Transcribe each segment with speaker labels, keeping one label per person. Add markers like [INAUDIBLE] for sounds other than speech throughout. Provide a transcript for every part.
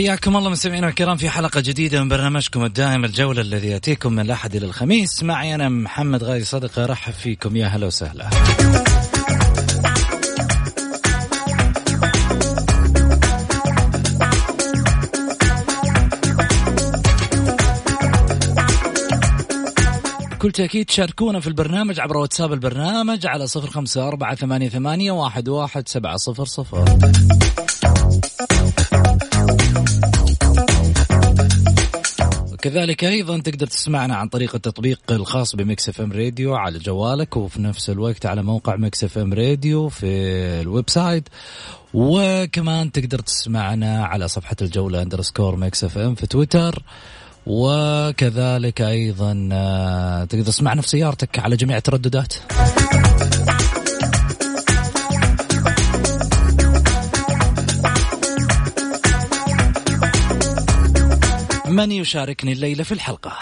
Speaker 1: حياكم الله مستمعينا الكرام في حلقة جديدة من برنامجكم الدائم الجولة الذي يأتيكم من الأحد إلى الخميس. معي أنا محمد غازي صدقة أرحب فيكم. يا هلا وسهلا. بكل تأكيد شاركونا في البرنامج عبر واتساب البرنامج على صفر خمسة أربعة ثمانية, ثمانية واحد, واحد سبعة صفر صفر. وكذلك أيضا تقدر تسمعنا عن طريق التطبيق الخاص ب Mix FM Radio على جوالك وفي نفس الوقت على موقع Mix FM Radio في ال website. وكمان تقدر تسمعنا على صفحة الجولة underscore Mix FM في تويتر. وكذلك أيضا آه، تقدر تسمعنا في سيارتك على جميع الترددات من يشاركني الليلة في الحلقة؟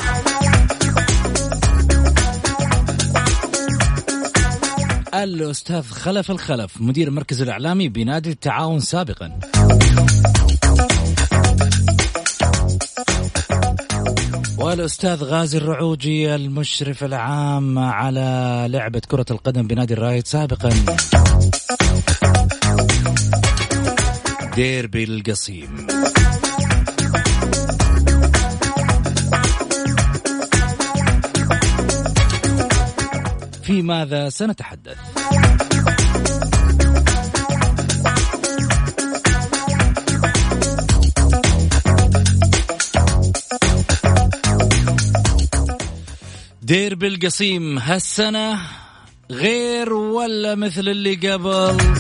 Speaker 1: الأستاذ خلف الخلف مدير المركز الإعلامي بنادي التعاون سابقا. والأستاذ غازي الرعوجي المشرف العام على لعبة كرة القدم بنادي الرايد سابقا. ديربي القصيم في ماذا سنتحدث؟ دير بالقصيم هالسنة غير ولا مثل اللي قبل.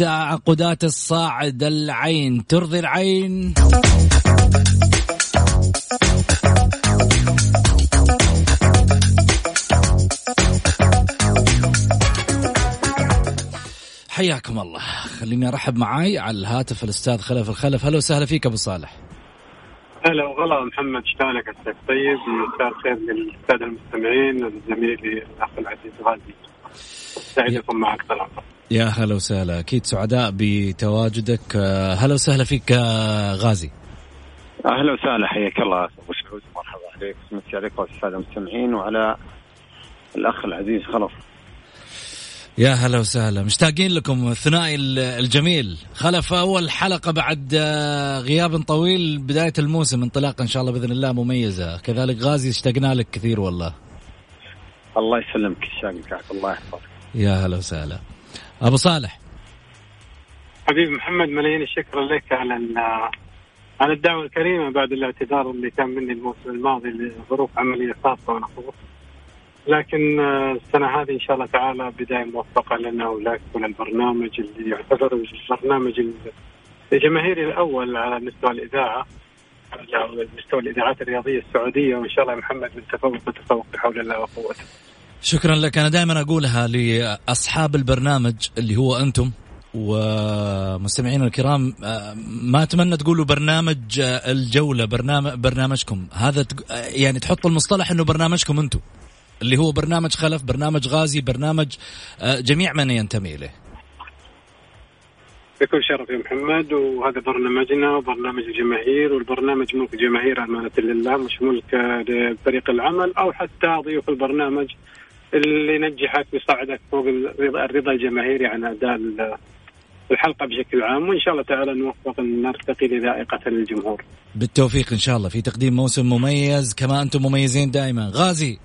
Speaker 1: وهل تعقدات الصاعد العين ترضي العين. حياكم الله. خليني أرحب معاي على الهاتف الأستاذ خلف الخلف. هلا وسهلا فيك أبو صالح.
Speaker 2: هلا وغلا محمد شلونك عساك طيب؟ مساء الخير للساده المستمعين زميلي الأخ العزيز غازي. سعيد أكون معك طال عمرك
Speaker 1: يا هلا وسهلا. أكيد سعداء بتواجدك. آه، هلا وسهلا فيك آه، غازي.
Speaker 2: أهلا وسهلا حياك الله. أبو سعود مرحبا عليك. مسي عليك والساده المستمعين وعلى الأخ العزيز خلف.
Speaker 1: يا هلا وسهلا. مشتاقين لكم الثنائي الجميل. خلف أول حلقة بعد آه، غياب طويل بداية الموسم انطلاقه إن شاء الله بإذن الله مميزة. كذلك غازي اشتقنا لك كثير والله.
Speaker 2: الله يسلمك الشاق الله يحفظك
Speaker 1: يا هلا وسهلا. أبو صالح.
Speaker 2: حبيبي محمد ملايين الشكر لك على على الدعوة الكريمة بعد الاعتذار اللي كان مني الموسم الماضي لظروف عملية خاصة وأنا لكن آه، السنة هذه إن شاء الله تعالى بداية موفقة لنا ولك وللبرنامج اللي يعتبر البرنامج الجماهيري الأول على مستوى الإذاعة على مستوى الإذاعات الرياضية السعودية. وإن شاء الله محمد من تفوق وتفوق بحول الله وقوته.
Speaker 1: شكرا لك. أنا دائما أقولها لأصحاب البرنامج اللي هو أنتم ومستمعينا الكرام. آه، ما أتمنى تقولوا برنامج آه، الجولة برنامج برنامجكم. هذا يعني تحطوا المصطلح إنه برنامجكم أنتم اللي هو برنامج خلف برنامج غازي برنامج آه، جميع من ينتمي إليه.
Speaker 2: بكل شرف يا محمد. وهذا برنامجنا وبرنامج الجماهير والبرنامج ملك الجماهير أمانة لله مش ملك لفريق العمل أو حتى ضيوف البرنامج. اللي ينجحك ويصعدك فوق الرضا, الجماهيري عن أداء الحلقة بشكل عام وإن شاء الله تعالى نوفق نرتقي لذائقة الجمهور.
Speaker 1: بالتوفيق إن شاء الله في تقديم موسم مميز كما أنتم مميزين دائما. غازي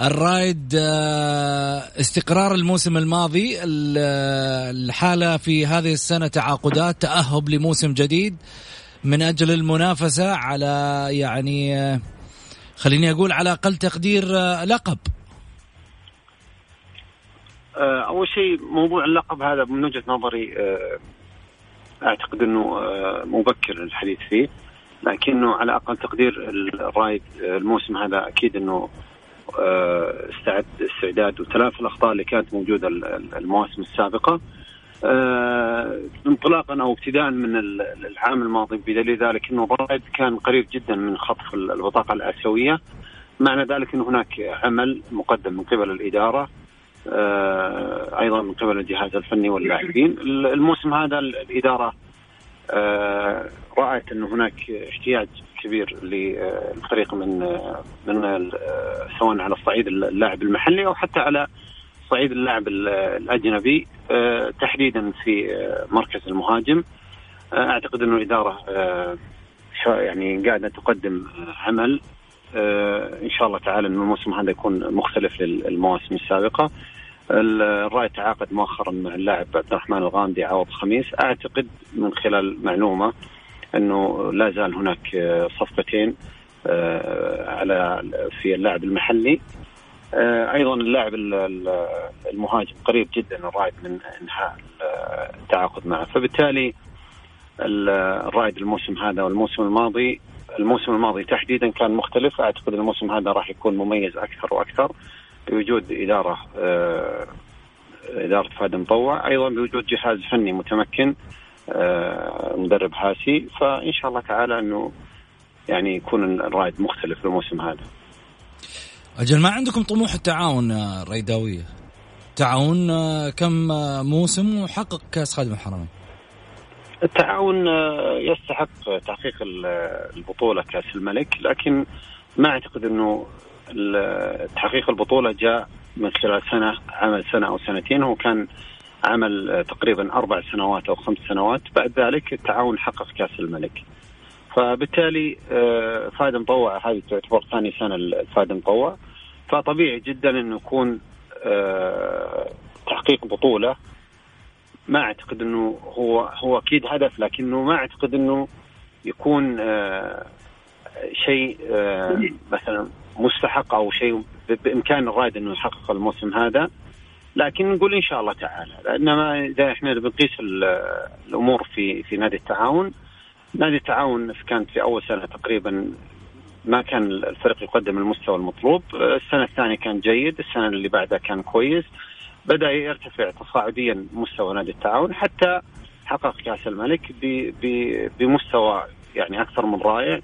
Speaker 1: الرايد آه، استقرار الموسم الماضي الحالة في هذه السنة تعاقدات تأهب لموسم جديد من أجل المنافسة على يعني آه، خليني أقول على أقل تقدير آه، لقب.
Speaker 3: أول شيء موضوع اللقب هذا من وجهة نظري أعتقد أنه مبكر الحديث فيه. لكنه على أقل تقدير الرايد الموسم هذا أكيد أنه آه، استعد استعداد وتلافي الأخطاء اللي كانت موجودة المواسم السابقة. آه، انطلاقا أو ابتداء من العام الماضي بدليل ذلك إنه الرائد كان قريب جدا من خطف البطاقة الآسيوية. معنى ذلك انه هناك عمل مقدم من قبل الإدارة. آه، أيضا من قبل الجهاز الفني واللاعبين. الموسم هذا الإدارة رأت أن هناك احتياج كبير للفريق من من سواء على الصعيد اللاعب المحلي أو حتى على صعيد اللاعب الأجنبي تحديدا في مركز المهاجم. أعتقد انه الإدارة يعني قاعدة تقدم عمل. إن شاء الله تعالى انه الموسم هذا يكون مختلف للمواسم السابقة. الرأي تعاقد مؤخرا مع اللاعب عبد الرحمن الغامدي عوض خميس. أعتقد من خلال معلومة أنه لا زال هناك صفقتين آه، على في اللاعب المحلي. آه، أيضا اللاعب المهاجم قريب جدا الرائد من إنهاء التعاقد معه. فبالتالي الرائد الموسم هذا والموسم الماضي الموسم الماضي تحديدا كان مختلف. أعتقد الموسم هذا راح يكون مميز أكثر وأكثر. بوجود إدارة إدارة فهد مطوع أيضا بوجود جهاز فني متمكن آه، مدرب هاسي فإن شاء الله تعالى إنه يعني يكون الرائد مختلف الموسم هذا.
Speaker 1: أجل ما عندكم طموح التعاون الريداويه؟ تعاون آه، كم آه، موسم وحقق كأس خادم الحرمين.
Speaker 3: التعاون يستحق تحقيق البطولة كأس الملك لكن ما أعتقد إنه تحقيق البطولة جاء من خلال سنة عمل سنة أو سنتين. هو كان عمل تقريبا أربع سنوات أو خمس سنوات. بعد ذلك التعاون حقق كأس الملك. فبالتالي آه، فهد مطوع هذه تعتبر ثاني سنة لفهد مطوع فطبيعي جدا انه يكون آه، تحقيق بطولة. ما أعتقد أنه هو هو أكيد هدف لكنه ما أعتقد أنه يكون آه، شيء مثلا مستحق أو شيء بإمكان الرائد انه يحقق الموسم هذا. لكن نقول إن شاء الله تعالى. انما إذا إحنا بنقيس الأمور في في نادي التعاون نادي التعاون كانت في أول سنة تقريبا ما كان الفريق يقدم المستوى المطلوب. السنة الثانية كان جيد السنة اللي بعدها كان كويس. بدأ يرتفع تصاعديا مستوى نادي التعاون حتى حقق كأس الملك بمستوى يعني أكثر من رائع.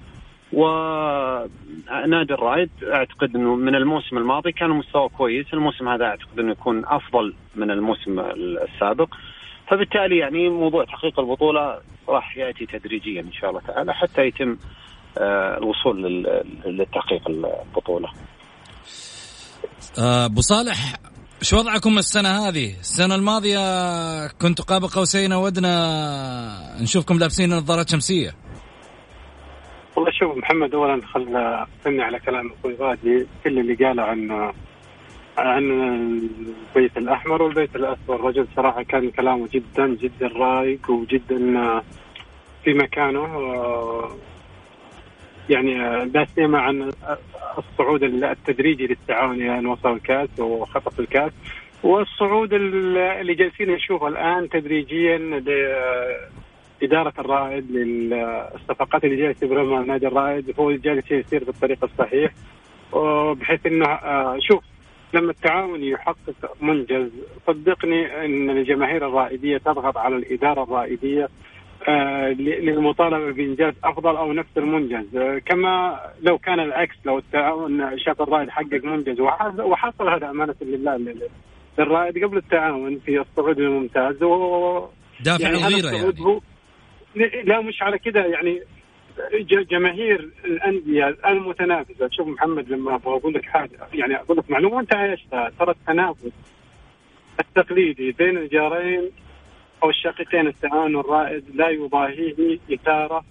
Speaker 3: ونادي الرايد أعتقد إنه من الموسم الماضي كان مستوى كويس، الموسم هذا أعتقد إنه يكون أفضل من الموسم السابق. فبالتالي يعني موضوع تحقيق البطولة راح يأتي تدريجيا إن شاء الله تعالى حتى يتم آه، الوصول لتحقيق البطولة.
Speaker 1: آه، أبو صالح شو وضعكم السنة هذه؟ السنة الماضية كنتوا قاب قوسين ودنا نشوفكم لابسين نظارات شمسية.
Speaker 2: والله شوف محمد اولا خل استني على كلام أخوي غادي كل اللي قاله عن عن البيت الأحمر والبيت الأسود. الرجل صراحة كان كلامه جدا جدا رايق وجدا في مكانه. يعني لا سيما عن الصعود التدريجي للتعاون إلى أن وصل الكأس وخطف الكأس. والصعود اللي جالسين نشوفه الآن تدريجيا إدارة الرائد للصفقات اللي جالسة يبرمها نادي الرائد هو جالس يسير بالطريق الصحيح. بحيث إنه آه، شوف لما التعاون يحقق منجز صدقني إن الجماهير الرائدية تضغط على الإدارة الرائدية آه، للمطالبة بإنجاز أفضل أو نفس المنجز. آه، كما لو كان العكس لو التعاون شاف الرائد حقق منجز وحصل هذا أمانة لله للرائد قبل التعاون في الصعود الممتاز.
Speaker 1: دافع
Speaker 2: يعني الغيرة
Speaker 1: يعني.
Speaker 2: لا مش على كده. يعني جماهير الأندية المتنافسة شوف محمد لما أبغى أقول لك حاجة يعني أقول لك معلومة انت عايشتها ترى التنافس التقليدي بين الجارين أو الشقيقين التعاون الرائد لا يضاهيه إثارة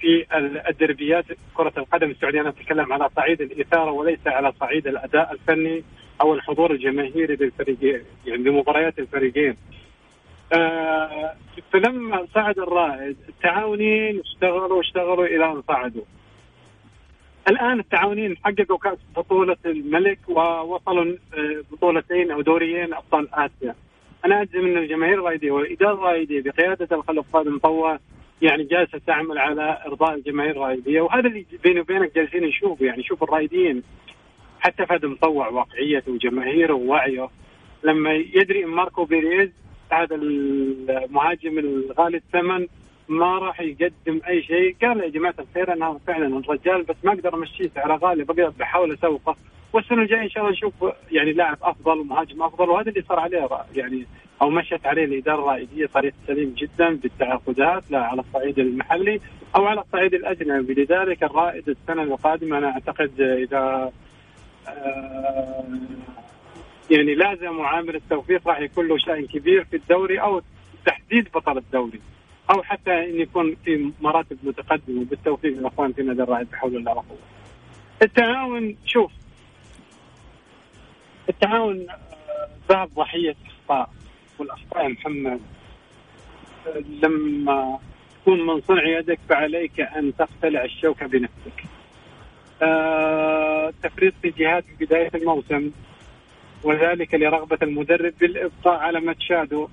Speaker 2: في ال- الدربيات كرة القدم السعودية. أنا أتكلم على صعيد الإثارة وليس على صعيد الأداء الفني أو الحضور الجماهيري للفريقين يعني لمباريات الفريقين. آه فلما صعد الرائد التعاونين اشتغلوا اشتغلوا إلى أن صعدوا. الآن التعاونين حققوا كأس بطولة الملك ووصلوا آه، بطولتين أو دوريين أبطال آسيا. أنا أجزم أن الجماهير الرائديه والإدارة الرائديه بقيادة الخلف خالد مطوع يعني جالسة تعمل على إرضاء الجماهير الرائديه وهذا اللي بيني وبينك جالسين نشوف يعني شوف الرائدين حتى فهد مطوع واقعيته وجماهيره ووعيه لما يدري إن ماركو بيريز هذا المهاجم الغالي الثمن ما راح يقدم أي شيء. قال يا جماعة الخير أنا فعلا الرجال بس ما أقدر امشيه سعره غالي بقدر بحاول أسوقه. والسنة الجاية إن شاء الله نشوف يعني لاعب أفضل ومهاجم أفضل وهذا اللي صار عليه يعني أو مشت عليه الإدارة الرائدية طريق سليم جدا بالتعاقدات لا على الصعيد المحلي أو على الصعيد الأجنبي. لذلك الرائد السنة القادمة أنا أعتقد إذا آه، يعني لازم معامل التوفيق راح يكون له شأن كبير في الدوري أو تحديد بطل الدوري أو حتى إن يكون في مراتب متقدمة بالتوفيق الاخوان في نادي الرائد بحول الله وقوة. التعاون شوف التعاون آه، ذهب ضحية اخطاء والأخطاء يا محمد آه، لما تكون من صنع يدك فعليك أن تقتلع الشوكة بنفسك. آه، تفريط في جهاد في بداية الموسم وذلك لرغبة المدرب بالإبقاء على ماتشادو.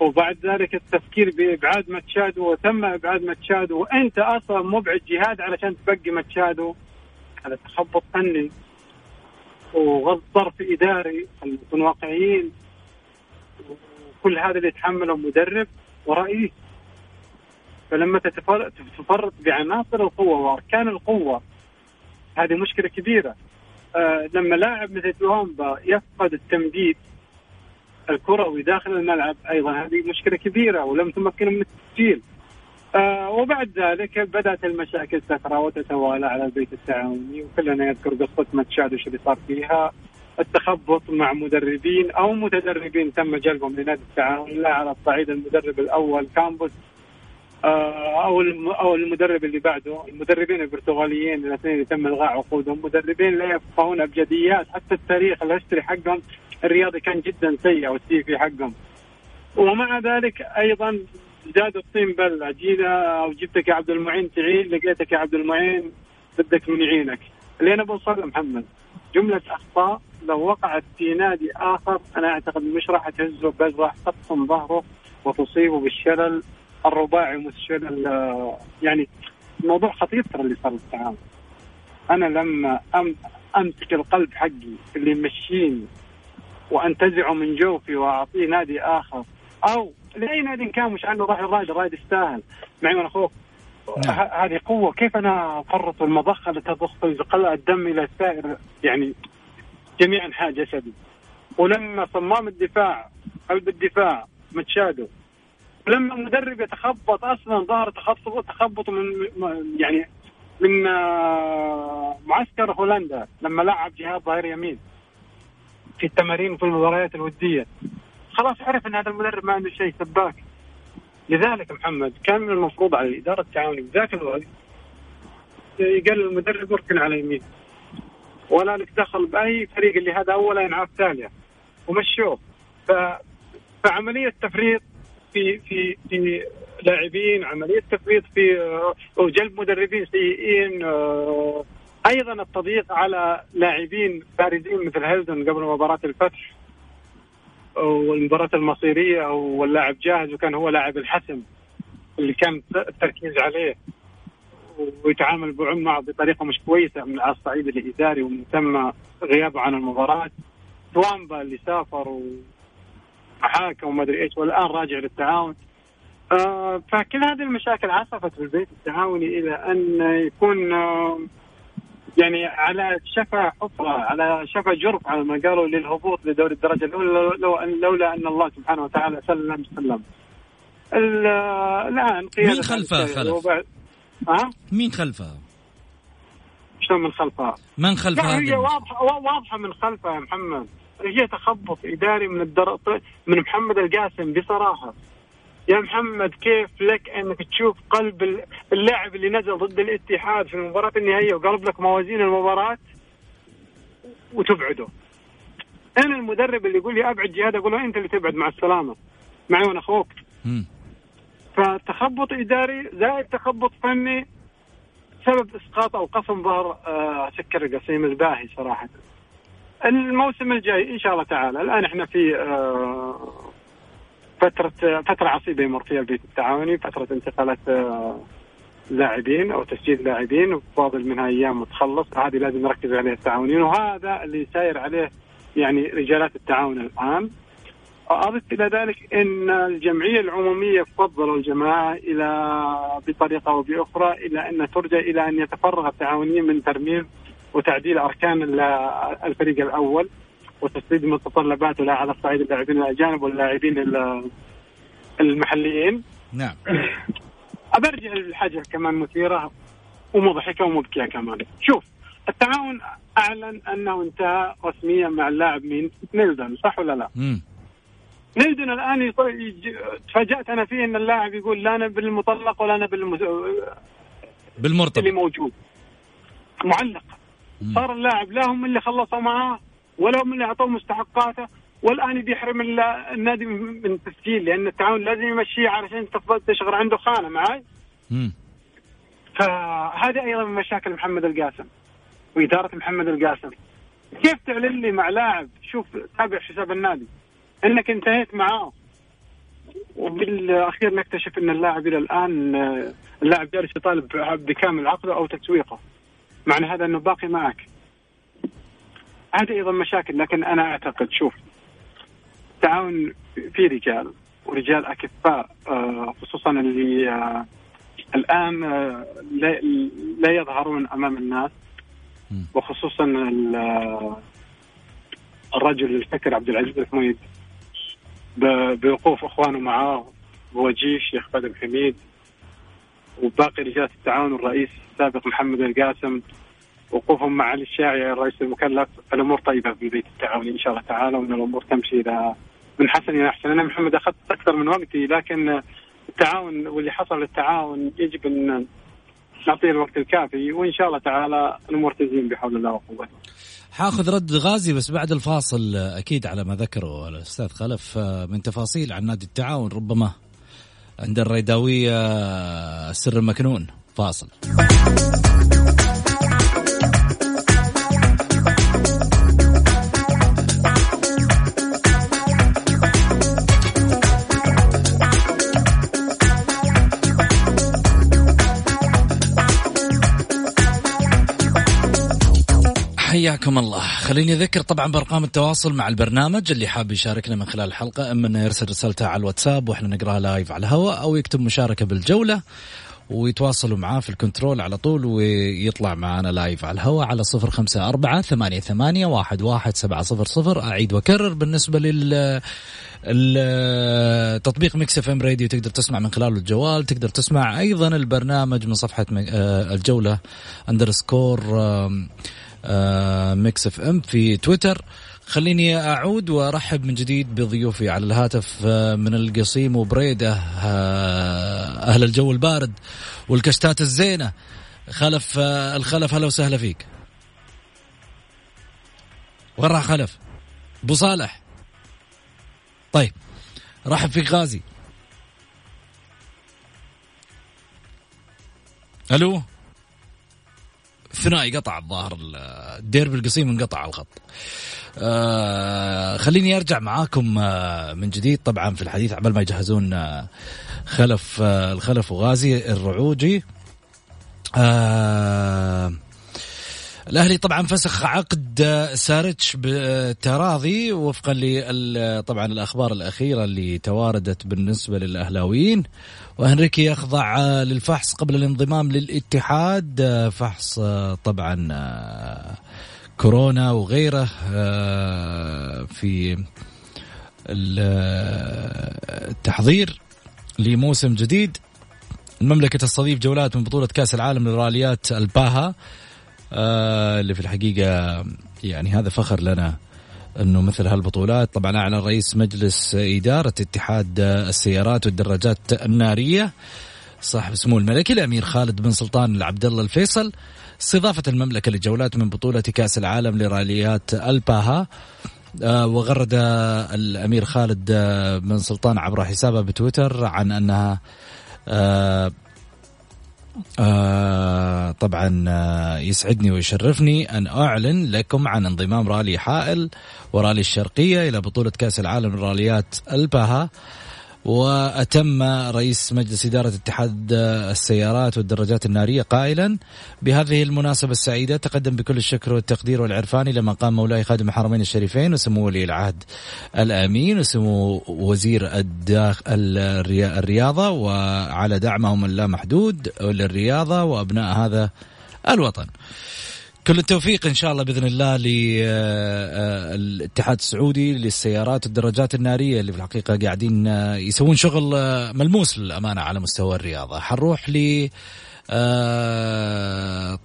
Speaker 2: وبعد ذلك التفكير بإبعاد ماتشادو وتم إبعاد ماتشادو وأنت أصلا مبعد جهاد علشان تبقي ماتشادو. هذا تخبط فني وضعف إداري خلينا نكون واقعيين. وكل هذا اللي يتحمله مدرب ورئيس. فلما تتفر- تتفرط بعناصر القوة وأركان القوة هذه مشكلة كبيرة. آه لما لاعب مثل توامبا يفقد التمديد الكروي داخل الملعب أيضا هذه مشكلة كبيرة ولم تمكنه من التسجيل. آه وبعد ذلك بدأت المشاكل تترى وتتوالى على البيت التعاوني وكلنا يذكر قصة ماتشاد وش اللي صار فيها التخبط مع مدربين أو متدربين تم جلبهم لنادي التعاون لا على الصعيد المدرب الأول كامبوس آه، أو الم- أو المدرب اللي بعده. المدربين البرتغاليين الاثنين اللي تم إلغاء عقودهم. مدربين لا يفقهون أبجديات. حتى التاريخ الهستري حقهم. الرياضي كان جدا سيء أو السي في حقهم. ومع ذلك أيضا زادوا الطين بله جينا أو جبتك يا عبد المعين تعين لقيتك يا عبد المعين بدك من يعينك اللي أنا بوصل محمد. جملة أخطاء لو وقعت في نادي آخر أنا أعتقد مش راح تهزه بل راح تقسم ظهره وتصيبه بالشلل. الرباعي آه، يعني الموضوع خطير ترى اللي صار بالتعاون. أنا لما أم أمسك القلب حقي اللي يمشيني وانتزعه من جوفي وأعطيه نادي آخر. أو لأي نادي كان مش عنه راح الرائد الرائد يستاهل. معي وأنا أخوك.
Speaker 1: نعم.
Speaker 2: هذه قوة. كيف أنا أفرط المضخة لتضخ قلع الدم إلى السائر؟ يعني جميع انحاء جسدي ولما صمام الدفاع قلب الدفاع متشادو لما مدرب يتخبط أصلا ظهر تخبط تخبط من يعني من آه، معسكر هولندا لما لعب جهاد ظهير يمين في التمارين وفي المباريات الودية. خلاص عرف إن هذا المدرب ما عنده شيء سباك. لذلك محمد كان من المفروض على الاداره التعاوني بذاك الوقت قال المدرب اركن على يمين. ولا لك دخل بأي فريق اللي هذا اول ينعاد ثانية ومشوه. ف... فعملية تفريط في في في لاعبين عملية تفريط في آه، وجلب مدربين سيئين آه، أيضا التضييق على لاعبين بارزين مثل هيلدن قبل مباراة الفتح والمباراة المصيرية واللاعب جاهز وكان هو لاعب الحسم اللي كان التركيز عليه. ويتعامل بعم معه بطريقة مش كويسة من على الصعيد الاداري ومن ثم غيابه عن المباراة. توامبا اللي سافر وحاكم وما أدري إيش والآن راجع للتعاون آه فكل هذه المشاكل عصفت في البيت التعاوني إلى أن يكون آه يعني على شفا حفرة على شفا جرف على ما قالوا للهبوط لدوري الدرجة الأولى لو أن لولا أن الله سبحانه وتعالى سلم سلم ال- الآن قيادة
Speaker 1: مين خلفه
Speaker 2: الشيء
Speaker 1: خلف؟
Speaker 2: ها
Speaker 1: مين خلفه؟
Speaker 2: شلون من خلفها؟
Speaker 1: من خلف
Speaker 2: لا
Speaker 1: هذا
Speaker 2: هي؟ واضحه واضحة من خلفها يا محمد هي تخبط إداري من الدر... من محمد القاسم بصراحة. يا محمد كيف لك إنك تشوف قلب ال- اللاعب اللي نزل ضد الاتحاد في المباراة النهائية وقلب لك موازين المباراة؟ وتبعده. أنا المدرب اللي يقول لي أبعد جهاد أقول له أنت اللي تبعد مع السلامة. معي وأنا
Speaker 1: أخوك.
Speaker 2: فتخبط إداري زائد تخبط فني سبب إسقاط أو قسم ظهر آه، سكر القصيم الباهي صراحة. الموسم الجاي إن شاء الله تعالى. الآن إحنا في آه، فترة فترة عصيبة يمر فيها البيت التعاوني فترة انتقالات آه، لاعبين أو تسجيل لاعبين وفاضل منها أيام وتخلص. هذه لازم نركز عليها التعاونيين وهذا اللي ساير عليه يعني رجالات التعاون الان أضف إلى ذلك أن الجمعية العمومية فضلوا الجماعة إلى بطريقة أو بأخرى إلى أن ترجى إلى أن يتفرغ التعاونيين من ترميم وتعديل أركان ال- الفريق الأول وتسديد متطلباته لا على صعيد اللاعبين الأجانب واللاعبين ال- المحليين
Speaker 1: نعم [CLEARS THROAT]
Speaker 2: أبرجع الحاجة كمان مثيرة ومضحكة ومبكية كمان شوف التعاون أعلن أنه انتهى رسميا مع اللاعب مين؟ نيلدون صح ولا لا؟
Speaker 1: مم.
Speaker 2: نيلدون الآن يج- تفاجأت أنا فيه إن اللاعب يقول لا أنا بالمطلق ولا أنا. اللي
Speaker 1: بالمرتبط
Speaker 2: موجود معلق. صار اللاعب لا هم اللي خلصوا معاه ولا هم اللي أعطوه مستحقاته والآن بيحرم ال- النادي من التسجيل لأن التعاون لازم يمشيه علشان تفضل تشغل عنده خانة معاي؟
Speaker 1: مم.
Speaker 2: فهذه أيضا من مشاكل محمد القاسم وإدارة محمد القاسم. كيف تعلن لي مع لاعب شوف تابع حساب النادي إنك انتهيت معاه؟ وبالأخير نكتشف إن اللاعب إلى الآن آه، اللاعب جالس يطالب بكامل عقده أو تسويقه. معنى هذا أنه باقي معك. هذه أيضا مشاكل لكن أنا أعتقد شوف التعاون في رجال ورجال أكفاء آه، خصوصا اللي آه، الآن آه، لا, لا يظهرون أمام الناس. وخصوصا ال- الرجل الفكر عبد العزيز الحميد بوقوف إخوانه معاه وجيه الشيخ فادم حميد وباقي رجال التعاون الرئيس السابق محمد القاسم وقوفهم مع علي الشاعي الرئيس المكلف الأمور طيبة في بيت التعاون إن شاء الله تعالى وإن الأمور تمشي إلى من حسن إلى أحسن أنا محمد أخذت أكثر من وقتي لكن التعاون واللي حصل للتعاون يجب أن نعطيه الوقت الكافي وإن شاء الله تعالى الأمور تزين بحول الله وقوته.
Speaker 1: حاخذ رد غازي بس بعد الفاصل أكيد على ما ذكره الأستاذ خلف آه، من تفاصيل عن نادي التعاون ربما عند الريداوية آه، السر المكنون فاصل. حياكم الله. خليني أذكر طبعا بأرقام التواصل مع البرنامج اللي حاب يشاركنا من خلال الحلقة. إما أنه يرسل رسالته على الواتساب وإحنا نقرأها live على الهواء أو يكتب مشاركة بالجولة ويتواصلوا معاه في ال control على طول ويطلع معنا live على الهواء على صفر خمسة أربعة ثمانية, ثمانية واحد, واحد سبعة صفر صفر. أعيد وأكرر بالنسبة لل تطبيق Mix FM Radio تقدر تسمع من خلاله الجوال. تقدر تسمع أيضا البرنامج من صفحة م- آه، الجولة underscore Mix FM في تويتر. خليني أعود وأرحب من جديد بضيوفي على الهاتف آه، من القصيم وبريدة آه، أهل الجو البارد والكشتات الزينة. خلف آه، الخلف هلا وسهلا فيك. وين راح خلف؟ أبو صالح. طيب رحب فيك غازي. ألو؟ ثنائي قطع الظاهر الديربي القصيم انقطع الخط. آه خليني ارجع معاكم آه من جديد. طبعا في الحديث عبال ما يجهزون آه خلف آه الخلف وغازي الرعوجي. آه الأهلي طبعا فسخ عقد سارتش بتراضي وفقا طبعا الأخبار الأخيرة اللي تواردت بالنسبة للأهلاويين. وهنريكي يخضع للفحص قبل الانضمام للاتحاد. فحص طبعا كورونا وغيره في التحضير لموسم جديد. المملكة تستضيف جولات من بطولة كأس العالم للراليات الباها. آه اللي في الحقيقة يعني هذا فخر لنا إنه مثل هالبطولات. طبعا أعلن رئيس مجلس إدارة اتحاد السيارات والدراجات النارية صاحب سمو الملكي الأمير خالد بن سلطان العبد الله الفيصل استضافة المملكة لجولات من بطولة كأس العالم لراليات ألباها آه وغرد الأمير خالد بن سلطان عبر حسابه بتويتر عن أنها آه طبعا آه يسعدني ويشرفني أن أعلن لكم عن انضمام رالي حائل ورالي الشرقية إلى بطولة كأس العالم للراليات الباها. وأتم رئيس مجلس إدارة اتحاد السيارات والدراجات النارية قائلا بهذه المناسبة السعيدة تقدم بكل الشكر والتقدير والعرفان إلى مقام مولاي خادم الحرمين الشريفين وسمو ولي العهد الأمين وسمو وزير الرياضة وعلى دعمهم اللامحدود للرياضة وأبناء هذا الوطن. كل التوفيق إن شاء الله بإذن الله للاتحاد السعودي للسيارات والدراجات النارية اللي في الحقيقة قاعدين يسوون شغل ملموس للأمانة على مستوى الرياضة. حنروح ل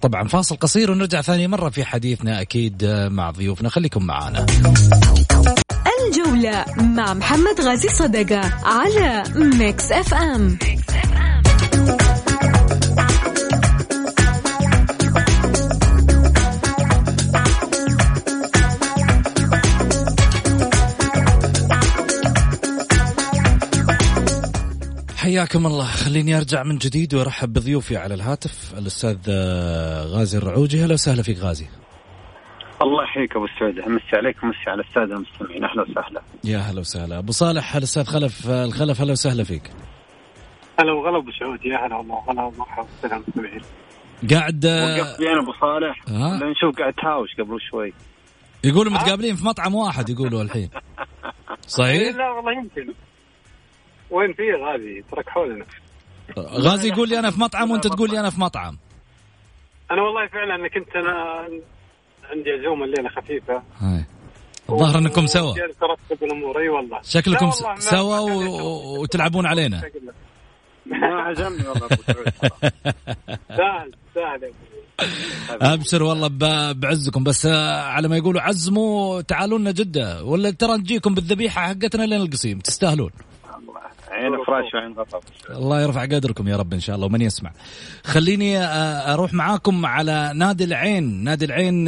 Speaker 1: طبعا فاصل قصير ونرجع ثاني مرة في حديثنا أكيد مع ضيوفنا. خليكم معنا
Speaker 4: الجولة مع محمد غازي صدقة على Mix FM, Mix FM.
Speaker 1: حياكم الله. خليني أرجع من جديد وأرحب بضيوفي على الهاتف. الأستاذ غازي الرعوجي. أهلا وسهلا فيك غازي.
Speaker 3: الله يحييك أبو سعود أمسي عليك ومسي على السادة المستمعين. أهلا وسهلا.
Speaker 1: يا هلا وسهلا. أبو صالح الأستاذ خلف الخلف أهلا وسهلا فيك.
Speaker 2: هلا وغلا أبو سعود يا هلا والله. هلا ومرحبا بالساده المستمعين.
Speaker 1: قاعد
Speaker 3: وقفت وين أبو صالح؟ ها؟ نشوف قاعد تهاوش قبل شوي.
Speaker 1: يقولوا متقابلين في مطعم واحد يقولوا الحين. صحيح؟
Speaker 2: لا والله يمكن. وين في غازي؟ ترك حولنا
Speaker 1: غازي يقول لي أنا في مطعم وأنت تقول لي أنا في مطعم.
Speaker 2: أنا والله فعلا كنت أنا عندي عزومة الليلة خفيفة.
Speaker 1: هاي. الظاهر إنكم سوا.
Speaker 2: ترتب الأمور أي والله.
Speaker 1: شكلكم سوا و... وتلعبون علينا. [LAUGHS]
Speaker 3: ما عزمني والله أبو
Speaker 2: سهل سهل.
Speaker 1: أبشر والله بعزكم. بس على ما يقولوا عزموا تعالوا لنا جدة. ولا ترى نجيكم بالذبيحة حقتنا لين القصيم. تستاهلون.
Speaker 3: عين فراش وعين غطا
Speaker 1: الله يرفع قدركم يا رب إن شاء الله ومن يسمع. خليني أروح معاكم على نادي العين. نادي العين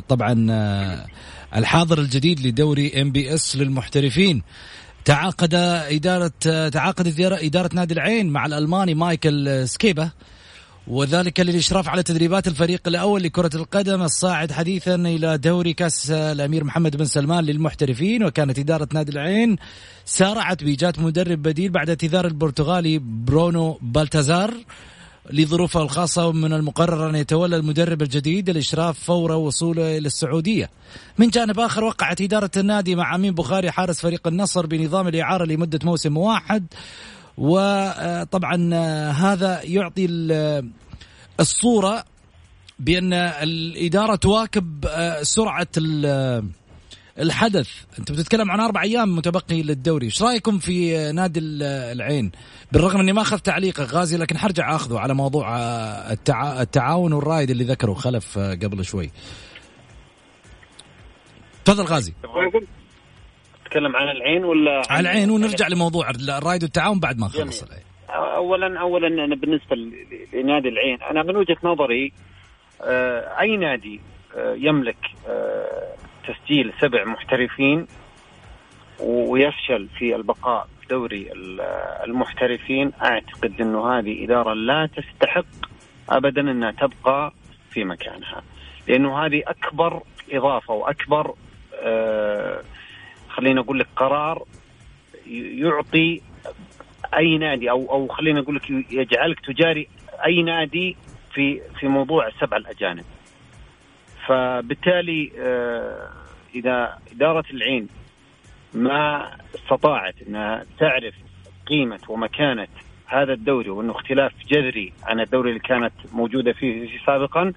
Speaker 1: طبعا الحاضر الجديد لدوري MBS للمحترفين. تعاقد إدارة تعاقدت إدارة نادي العين مع الألماني مايكل سكيبا. وذلك للإشراف على تدريبات الفريق الأول لكرة القدم الصاعد حديثا إلى دوري كأس الأمير محمد بن سلمان للمحترفين وكانت إدارة نادي العين سارعت بإيجاد مدرب بديل بعد اعتذار البرتغالي برونو بالتازار لظروفه الخاصة ومن المقرر أن يتولى المدرب الجديد الإشراف فور وصوله إلى السعودية. من جانب آخر وقعت إدارة النادي مع أمين بخاري حارس فريق النصر بنظام الإعارة لمدة موسم واحد وطبعا هذا يعطي الصورة بأن الإدارة تواكب سرعة الحدث. أنت بتتكلم عن أربع أيام متبقي للدوري. إيش رأيكم في نادي العين؟ بالرغم أني ما اخذت تعليقك غازي لكن حرجع أخذه على موضوع التعا... التعاون والرايد اللي ذكره خلف قبل شوي. تفضل غازي.
Speaker 3: تتكلم عن العين ولا
Speaker 1: عن العين ونرجع لموضوع الرايد والتعاون بعد ما نخلص العين.
Speaker 3: اولا اولا أنا بالنسبة لنادي العين أنا من وجهة نظري أي نادي يملك تسجيل سبع محترفين ويفشل في البقاء في دوري المحترفين أعتقد إنه هذه إدارة لا تستحق ابدا أنها تبقى في مكانها لأنه هذه أكبر إضافة وأكبر آه خلينا أقول لك قرار يعطي أي نادي أو أو خلينا أقول لك يجعلك تجاري أي نادي في في موضوع السبع الأجانب. فبالتالي إذا إدارة العين ما استطاعت إنها تعرف قيمة ومكانة هذا الدوري وإنه اختلاف جذري عن الدوري اللي كانت موجودة فيه سابقا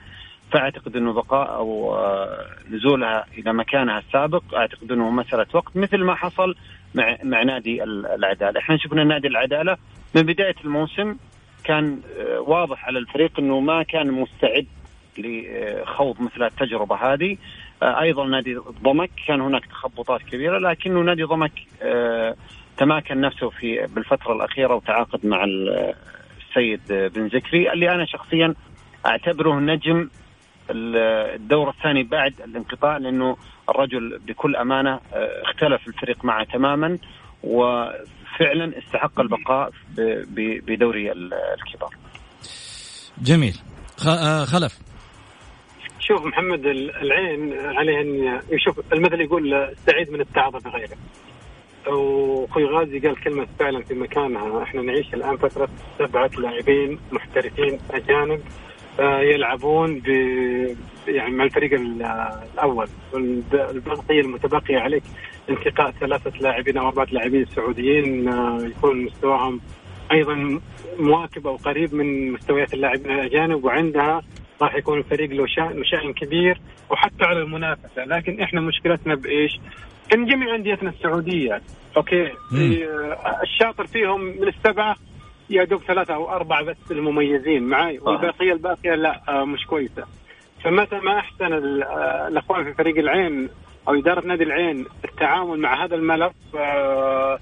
Speaker 3: فأعتقد أنه بقاء أو آه، نزولها إلى مكانها السابق أعتقد أنه مسألة وقت مثل ما حصل مع مع نادي العدالة، إحنا شفنا نادي العدالة من بداية الموسم كان آه، واضح على الفريق أنه ما كان مستعد لخوض مثل التجربة هذه. آه، أيضا نادي ضمك كان هناك تخبطات كبيرة لكنه نادي ضمك تماكن نفسه في بالفترة الأخيرة وتعاقد مع السيد بن زكري اللي أنا شخصيا أعتبره نجم الدور الثاني بعد الانقطاع لأنه الرجل بكل أمانة آه، اختلف الفريق معه تماما وفعلا استحق البقاء بدوري الكبار.
Speaker 1: جميل آه، خلف
Speaker 2: شوف محمد العين عليه أن يشوف المثل يقول استعيد من التعظ بغيره. وأخوي غازي قال كلمة فعلا في مكانها إحنا نعيش الآن فترة سبعة لاعبين محترفين أجانب يلعبون ب يعني مع الفريق الأول. والبقيه المتبقية عليك انتقاء ثلاثة لاعبين أو أربعة لاعبين سعوديين آه، يكون مستواهم أيضا مواكب أو قريب من مستويات اللاعبين الأجانب وعندها راح يكون الفريق له شأن وشأن كبير وحتى على المنافسة. لكن إحنا مشكلتنا بإيش؟ إن جميع أنديتنا السعودية أوكي آه، الشاطر فيهم من السبعة يا دوب ثلاثة أو أربعة بس المميزين معي والبقية الباقية لا آه، مش كويسة. فمتى ما أحسن آه، الأخوان في فريق العين أو إدارة نادي العين التعامل مع هذا الملف آه،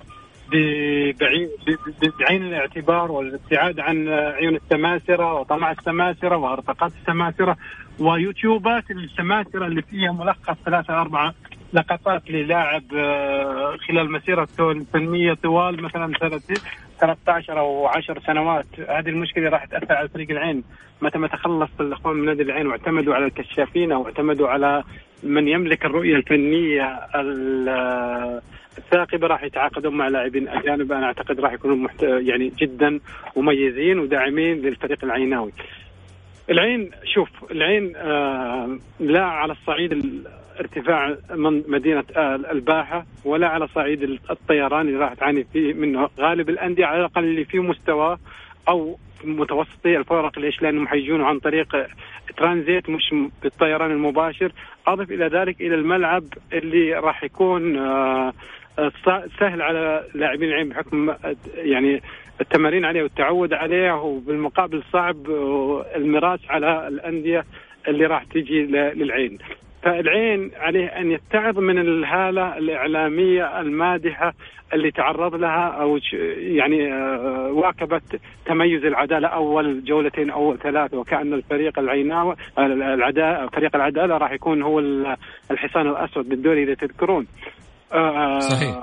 Speaker 2: بعين الاعتبار والابتعاد عن عيون السماسرة وطمع السماسرة وارتقاط السماسرة ويوتيوبات السماسرة اللي فيها ملخص ثلاثة أربعة لقطات للاعب خلال مسيرته الفنية طوال مثلا 13 أو 10 سنوات. هذه المشكلة راح تأثر على فريق العين. متى ما تخلص الإخوان من نادي العين واعتمدوا على الكشافين أو اعتمدوا على من يملك الرؤية الفنية الثاقبة راح يتعاقدون مع لاعبين أجانب. أنا أعتقد راح يكونوا محت... يعني جدا مميزين وداعمين للفريق العيناوي. العين شوف العين آه لا على الصعيد ارتفاع من مدينة الباحة ولا على صعيد الطيران اللي راح تعاني فيه منه غالب الأندية على الأقل اللي في مستوى أو متوسطي الفرق ليش؟ لأنهم حيجون عن طريق ترانزيت مش بالطيران المباشر، أضف إلى ذلك إلى الملعب اللي راح يكون آه، سهل على لاعبين العين بحكم يعني التمارين عليه والتعود عليه وبالمقابل صعب المراس على الأندية اللي راح تجي للعين. فالعين عليه أن يتعظ من الهالة الإعلامية المادحة اللي تعرض لها أو يعني آه، واكبت تميز العدالة أول جولتين اول ثلاث وكأن الفريق العيناوي العدالة فريق العدالة راح يكون هو الحصان الأسود بالدوري إذا تذكرون.
Speaker 1: آه، صحيح.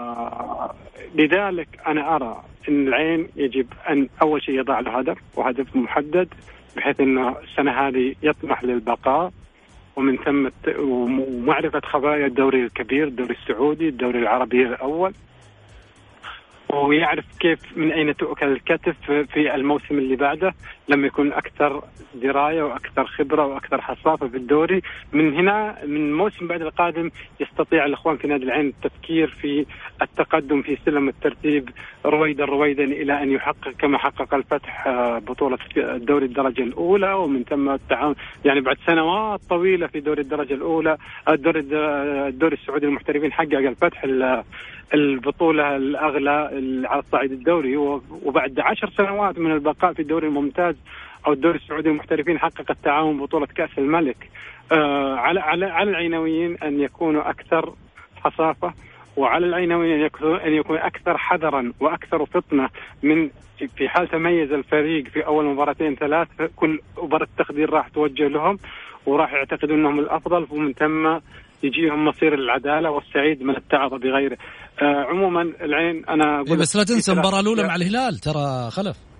Speaker 2: لذلك أنا أرى إن العين يجب أن أول شيء يضع له هدف وهدف محدد بحيث إنه السنة هذه يطمح للبقاء ومن ثم ومعرفة خبايا الدوري الكبير الدوري السعودي الدوري العربي الأول. ويعرف كيف من أين تؤكل الكتف في الموسم اللي بعده. لما يكون أكثر دراية وأكثر خبرة وأكثر حصافة في الدوري. من هنا من الموسم بعد القادم يستطيع الإخوان في نادي العين التفكير في التقدم في سلم الترتيب رويدا رويدا إلى أن يحقق كما حقق الفتح آه، بطولة الدوري الدرجة الأولى. ومن ثم التعاون يعني بعد سنوات طويلة في دوري الدرجة الأولى الدوري الدوري السعودي للمحترفين حقق الفتح البطولة الأغلى على الصعيد الدوري. وبعد عشر سنوات من البقاء في الدوري الممتاز أو الدوري السعودي للمحترفين حقق التعاون بطولة كأس الملك آه على على على العينويين أن يكونوا أكثر حصافة وعلى العينويين أن يكون أن يكون أكثر حذرا وأكثر فطنة من في حال تميز الفريق في أول مباراتين ثلاث كل مباراة تقدير راح توجه لهم وراح يعتقدوا أنهم الأفضل ومن ثم يجيهم مصير العدالة والسعيد من التعظ بغيره. آه عموما العين
Speaker 1: أنا إيه بس لا تنسى المباراة الأولى مع الهلال ترى خلف.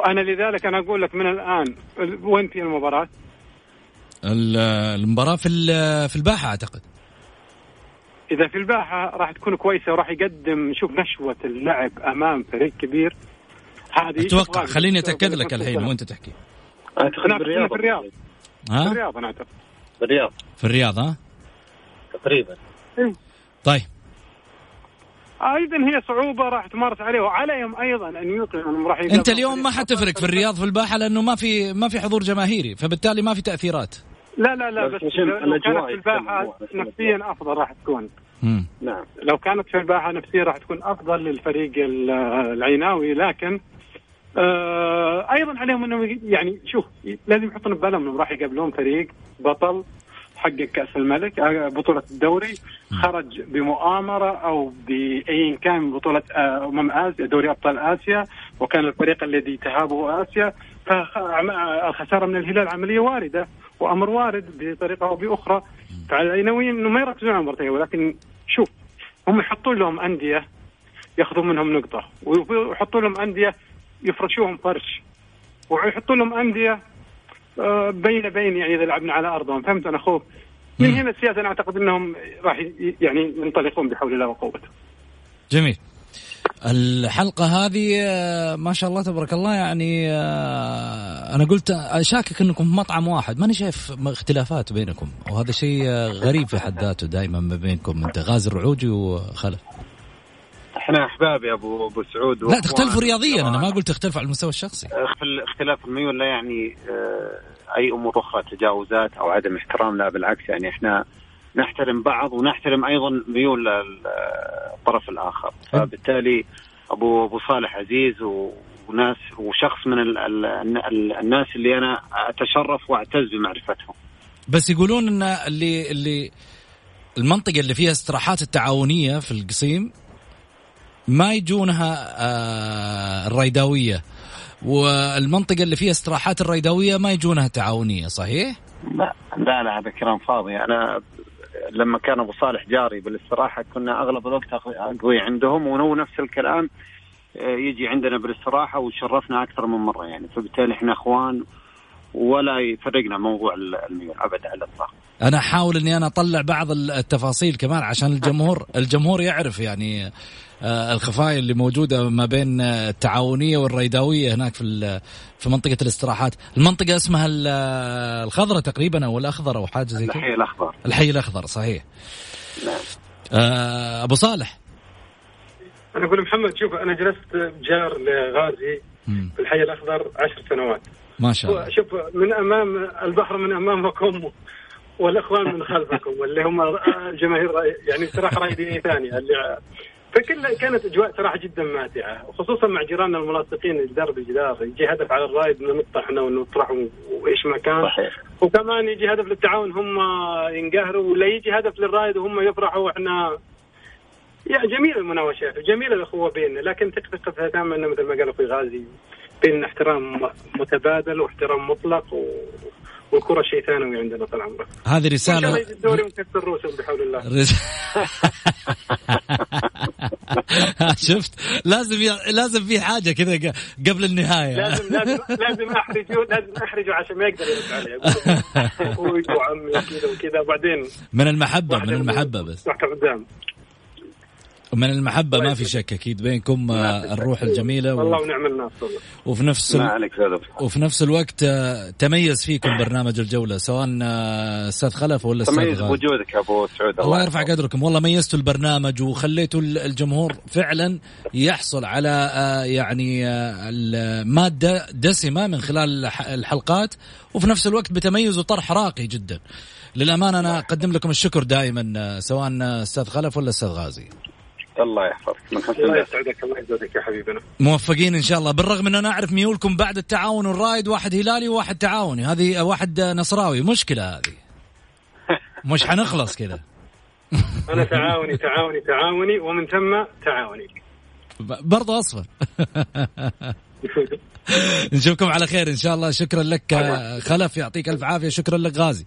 Speaker 2: وأنا لذلك أنا أقول لك من الآن وين في المباراة؟
Speaker 1: المباراة في في الباحة أعتقد.
Speaker 2: إذا في الباحة راح تكون كويسة وراح يقدم شوف نشوة اللعب أمام فريق كبير.
Speaker 1: هذه أتوقع. خليني أتأكد لك الحين وأنت تحكي.
Speaker 2: أعتقد في الرياض في الرياض. ها؟ في الرياض أنا أعتقد.
Speaker 3: في الرياض
Speaker 1: في الرياض ها؟
Speaker 3: تقريبا.
Speaker 1: طيب.
Speaker 2: أيضا هي صعوبة راح تمارس عليه وعليهم أيضا أن يوقنوا إنهم راح
Speaker 1: أنت اليوم ما حتفرق في الرياض في الباحة لأنه ما في ما في حضور جماهيري فبالتالي ما في تأثيرات
Speaker 2: لا لا لا بس
Speaker 3: بس
Speaker 2: لو كانت في
Speaker 3: الباحة.
Speaker 2: نفسيا أفضل راح تكون
Speaker 1: مم.
Speaker 3: نعم
Speaker 2: لو كانت في الباحة نفسيا راح تكون أفضل للفريق ال- العيناوي لكن آه أيضا عليهم إنهم يعني شوف لازم يحطون ببالهم إنهم راح يقابلون فريق بطل حقق كأس الملك آه، بطولة الدوري خرج بمؤامرة أو باي كان بطولة آه، أمم آسيا دوري أبطال آسيا وكان الفريق الذي تهابه آسيا فالخساره من الهلال عملية واردة وأمر وارد بطريقة أو بأخرى. فعلى العينويين إنه ما يركزون على المباراتين ولكن شوف هم يحطون لهم أندية ياخذون منهم نقطة ويحطون لهم أندية يفرشوهم فرش ويحطون لهم أندية آه، بين بين يعني إذا لعبنا على أرضهم. فهمت أنا أخوك؟ من. هنا السياسة أنا اعتقد إنهم راح يعني ينطلقون بحول الله وقوته.
Speaker 1: جميل. الحلقة هذه آه، ما شاء الله تبارك الله يعني آه، أنا قلت أشاكك أنكم في مطعم واحد. ماني شايف اختلافات بينكم وهذا شيء آه، غريب في حد ذاته دائما ما بينكم. أنت غازي الرعوجي وخلف.
Speaker 3: إحنا احباب يا ابو أبو سعود.
Speaker 1: لا تختلفوا. رياضيا. أنا ما قلت تختلف على المستوى الشخصي.
Speaker 3: اخ- اختلاف الميول لا يعني آه، أي أمور أخرى تجاوزات أو عدم احترام لا بالعكس يعني إحنا نحترم بعض ونحترم أيضا ميول ال- الطرف الآخر. فبالتالي أبو أبو صالح عزيز وناس وشخص من ال ال ال الناس اللي أنا أتشرف وأعتز بمعرفتهم.
Speaker 1: بس يقولون أن اللي اللي المنطقة اللي فيها استراحات التعاونية في القصيم ما يجونها آه، والمنطقة اللي فيها استراحات الريداوية ما يجونها تعاونية صحيح؟
Speaker 3: لا لا لا هذا كلام فاضي. أنا لما كان أبو صالح جاري بالاستراحة كنا أغلب الوقت اقضي عندهم وهو نفس الكلام آه، يجي عندنا بالاستراحة وشرفنا أكثر من مرة يعني. فبالتالي إحنا إخوان ولا يفرقنا موضوع الميول ابدا على الاطلاق
Speaker 1: أنا أحاول إني أنا أطلع بعض التفاصيل كمان عشان الجمهور الجمهور يعرف يعني الخفايا اللي موجودة ما بين آه، التعاونية والريداوية هناك في ال- في منطقة الاستراحات. المنطقة اسمها آه، الخضراء تقريبا أو الأخضر أو حاجة زي كذا؟
Speaker 3: الحي الأخضر.
Speaker 1: الحي الأخضر صحيح.
Speaker 3: نعم.
Speaker 1: آه، أبو صالح.
Speaker 2: أنا أقول محمد شوف أنا جلست جار لغازي
Speaker 1: مم،
Speaker 2: في الحي الأخضر عشر سنوات.
Speaker 1: ما شاء الله.
Speaker 2: شوف من أمام البحر من أمامكم والإخوان من خلفكم واللي هم جماهير يعني صراحة راي ديني ثانية اللي فكل كانت أجواء صراحة جدا ماتعة وخصوصا مع جيراننا الملاصقين جدار بجدار يجي هدف على الرايد ننط إحنا ونطرح وإيش ما كان.
Speaker 3: صحيح.
Speaker 2: وكمان يجي هدف للتعاون هم ينقهروا ولا يجي هدف للرايد وهم يفرحوا. وإحنا يعني جميل المناوشات وجميل الأخوة بيننا لكن تكفي تماما إنه مثل ما قال أخوي غازي بيننا احترام متبادل واحترام مطلق و... والكرة شيء ثانوي عندنا طال عمرك.
Speaker 1: هذه
Speaker 2: ان شاء الله الدوري ونكسر رؤوسهم بحول الله.
Speaker 1: رس... [LAUGHS] شفت؟ لازم ي... لازم في حاجة كذا قبل النهاية.
Speaker 2: لازم لازم لازم احرجه لازم أحرجه عشان ما يقدر يرد علي أخوي وعمي وكذا وكذا. وبعدين
Speaker 1: من المحبة من المحبة بس.
Speaker 2: قدام.
Speaker 1: من المحبة ما في شك أكيد بينكم آه، الروح الجميلة
Speaker 2: والله. ونعم الناس.
Speaker 1: وفي نفس
Speaker 3: ما
Speaker 1: ال... وفي نفس الوقت آه، تميز فيكم برنامج الجولة سواء آه، أستاذ خلف ولا أستاذ
Speaker 3: تميز
Speaker 1: غالي.
Speaker 3: بوجودك يا أبو سعود
Speaker 1: الله يرفع. قدركم والله ميزتوا البرنامج وخليتوا ال- الجمهور فعلا يحصل على يعني المادة دسمة من خلال الح- الحلقات وفي نفس الوقت بتميز وطرح راقي جدا للأمانة أنا أقدم لكم الشكر دائما سواء أستاذ خلف ولا أستاذ غازي
Speaker 3: الله يحفظك. من حسن
Speaker 2: الله. يسعدك الله يسعدك يا حبيبنا.
Speaker 1: موفقين إن شاء الله. بالرغم أن أنا أعرف ميولكم بعد التعاون والرايد واحد هلالي وواحد تعاوني. هذه واحد نصراوي. مشكلة هذه. مش حنخلص كذا.
Speaker 2: أنا تعاوني تعاوني تعاوني ومن ثم تعاوني.
Speaker 1: ب- برضو أصفر. [LAUGHS] نشوفكم على خير إن شاء الله. شكرا لك خلف. يعطيك ألف عافية. شكرا لك غازي.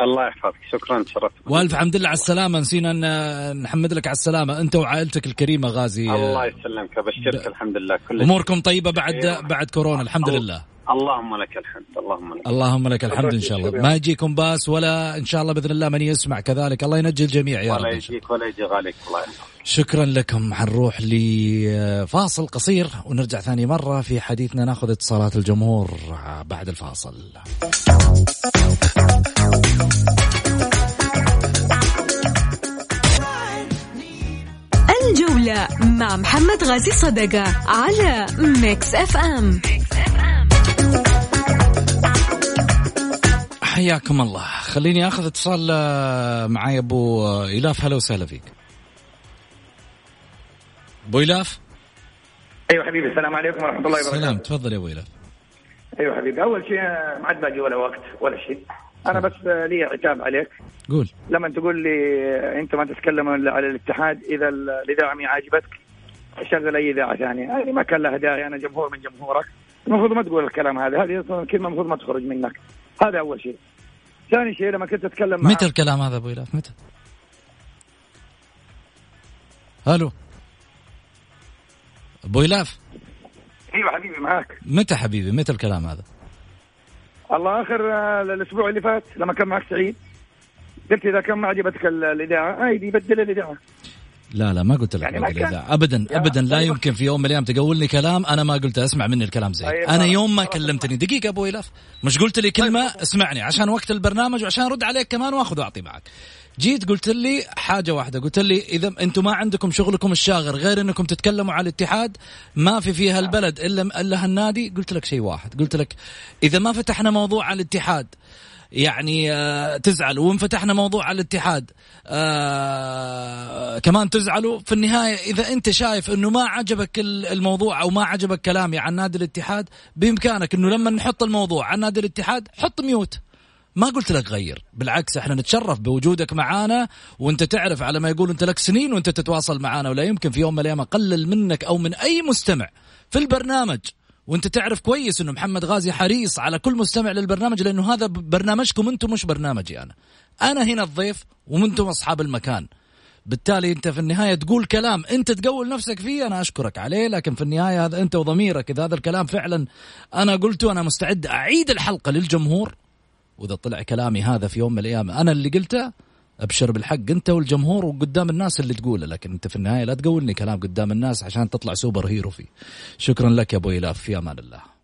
Speaker 3: الله يحفظك. شكرا تشرفت
Speaker 1: والف حمد لله على السلامة. نسينا أن نحمد لك على السلامة. أنت وعائلتك الكريمة غازي.
Speaker 3: الله يسلمك. أبشرك الحمد لله. كل
Speaker 1: أموركم طيبة بعد
Speaker 3: أيوة.
Speaker 1: بعد كورونا. الحمد
Speaker 3: الله.
Speaker 1: لله.
Speaker 3: اللهم لك الحمد اللهم لك
Speaker 1: اللهم لك الحمد إن شاء الله. ما يجيكم باس ولا إن شاء الله بإذن الله من يسمع كذلك. الله ينجي الجميع يا رب.
Speaker 3: ولا. يجيك ولا يجي غاليك. الله يحفظك.
Speaker 1: شكرا لكم. حنروح لفاصل قصير ونرجع ثاني مرة في حديثنا. ناخذ اتصالات الجمهور بعد الفاصل.
Speaker 4: الجولة مع محمد غازي صدقة على Mix FM
Speaker 1: حياكم الله. خليني آخذ اتصال آه، معي أبو آه، إلاف. هلا وسهلا فيك. أبو إلاف؟
Speaker 5: أيوه حبيبي السلام عليكم ورحمة الله وبركاته.
Speaker 1: سلام. تفضل يا أبو إلاف.
Speaker 5: أيوه حبيبي أول شيء ما عاد باقي ولا وقت ولا شيء. أنا بس لي عتاب عليك.
Speaker 1: قول.
Speaker 5: لما تقول لي أنت ما تتكلم على الاتحاد إذا الإذاعة ما عاجبتك شغل أي إذاعة ثانية. هذه ما كان لها داعي أنا جمهور من جمهورك. المفروض ما تقول الكلام هذا. هذه أصلاً كلمة المفروض ما تخرج منك. هذا أول شيء. ثاني شيء لما كنت تتكلم مع
Speaker 1: متى الكلام هذا أبو إلاف؟ متى؟ ألو. أبو إلاف؟
Speaker 5: أيوه حبيبي معاك.
Speaker 1: متى حبيبي؟ متى الكلام هذا؟
Speaker 5: الله آخر آه، الأسبوع اللي فات لما كان معك سعيد. قلت إذا كان ما عجبتك ال- الإذاعة عادي بدل الإذاعة.
Speaker 1: لا لا ما قلت لك
Speaker 5: يعني
Speaker 1: ابدا
Speaker 5: يا
Speaker 1: ابدا لا
Speaker 5: طيب.
Speaker 1: يمكن في يوم من الأيام تقولني كلام أنا ما قلت أسمع مني الكلام زي
Speaker 5: طيب، أنا
Speaker 1: يوم ما كلمتني دقيقة ابو الاف مش قلت لي كلمة اسمعني عشان وقت البرنامج وعشان أرد عليك كمان وآخذ وأعطي معك. جيت قلت لي حاجة واحدة قلت لي إذا أنتم ما عندكم شغلكم الشاغر غير إنكم تتكلموا على الاتحاد ما في فيها البلد إلا إلا هالنادي قلت لك شيء واحد قلت لك إذا ما فتحنا موضوع على الاتحاد يعني آه، تزعل وإن فتحنا موضوع على الاتحاد آه كمان تزعلوا في النهاية إذا أنت شايف إنه ما عجبك ال- الموضوع أو ما عجبك كلامي عن نادي الاتحاد بإمكانك إنه لما نحط الموضوع عن نادي الاتحاد حط ميوت. ما قلت لك غير بالعكس إحنا نتشرف بوجودك معانا وانت تعرف على ما يقول انت لك سنين وانت تتواصل معانا ولا يمكن في يوم من الأيام أقلل منك أو من أي مستمع في البرنامج. وانت تعرف كويس إنه محمد غازي حريص على كل مستمع للبرنامج لأنه هذا برنامجكم أنتم مش برنامجي أنا. أنا هنا الضيف وأنتم أصحاب المكان. بالتالي أنت في النهاية تقول كلام أنت تقول نفسك فيه أنا أشكرك عليه لكن في النهاية هذا أنت وضميرك إذا هذا الكلام فعلا أنا قلته أنا مستعد أعيد الحلقة للجمهور. وإذا طلع كلامي هذا في يوم من الأيام أنا اللي قلته أبشر بالحق أنت والجمهور وقدام الناس اللي تقوله لكن أنت في النهاية لا تقولني كلام قدام الناس عشان تطلع super hero فيه. شكرا لك يا أبو الاف في أمان الله.